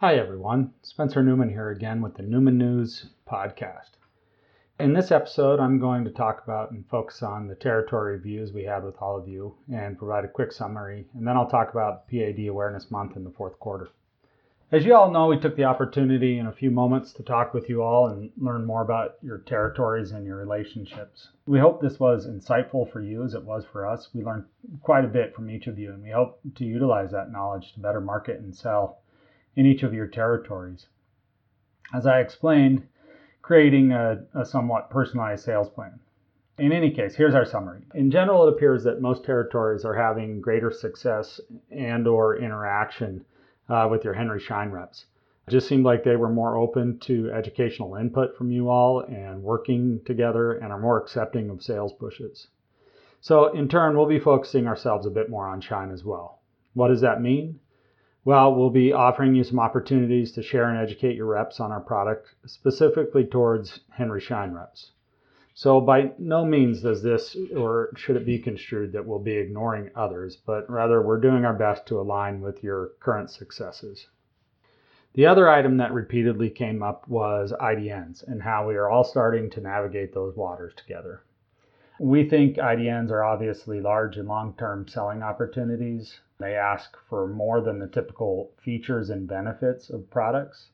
Hi, everyone. Spencer Newman here again with the Newman News podcast. In this episode, I'm going to talk about and focus on the territory reviews we had with all of you and provide a quick summary, and then I'll talk about PAD Awareness Month in the fourth quarter. As you all know, we took the opportunity in a few moments to talk with you all and learn more about your territories and your relationships. We hope this was insightful for you as it was for us. We learned quite a bit from each of you, and we hope to utilize that knowledge to better market and sell in each of your territories. As I explained, creating a, a, somewhat personalized sales plan. In any case, here's our summary. In general, it appears that most territories are having greater success and or interaction uh, with your Henry Schein reps. It just seemed like they were more open to educational input from you all and working together and are more accepting of sales pushes. So in turn, we'll be focusing ourselves a bit more on Schein as well. What does that mean? Well, we'll be offering you some opportunities to share and educate your reps on our product, specifically towards Henry Schein reps. So, by no means does this or should it be construed that we'll be ignoring others, but rather we're doing our best to align with your current successes. The other item that repeatedly came up was IDNs and how we are all starting to navigate those waters together. We think IDNs are obviously large and long term selling opportunities. They ask for more than the typical features and benefits of products.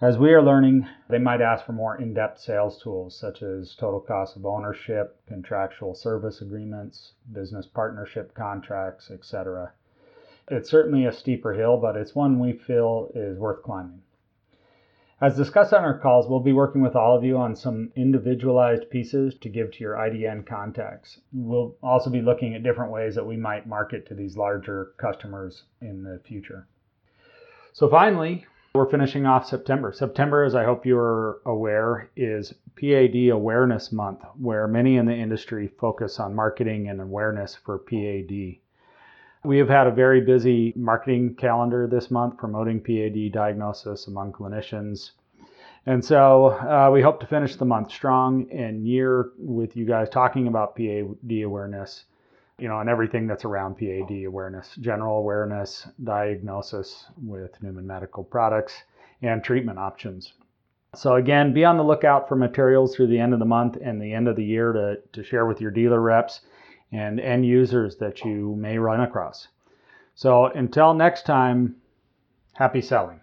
As we are learning, they might ask for more in depth sales tools such as total cost of ownership, contractual service agreements, business partnership contracts, etc. It's certainly a steeper hill, but it's one we feel is worth climbing. As discussed on our calls, we'll be working with all of you on some individualized pieces to give to your IDN contacts. We'll also be looking at different ways that we might market to these larger customers in the future. So finally, we're finishing off September. September, as I hope you're aware, is PAD Awareness Month, where many in the industry focus on marketing and awareness for PAD. We have had a very busy marketing calendar this month promoting PAD diagnosis among clinicians. And so uh, we hope to finish the month strong and year with you guys talking about PAD awareness, you know, and everything that's around PAD awareness, general awareness, diagnosis with Newman Medical products, and treatment options. So again, be on the lookout for materials through the end of the month and the end of the year to, to share with your dealer reps and end users that you may run across. So until next time, happy selling.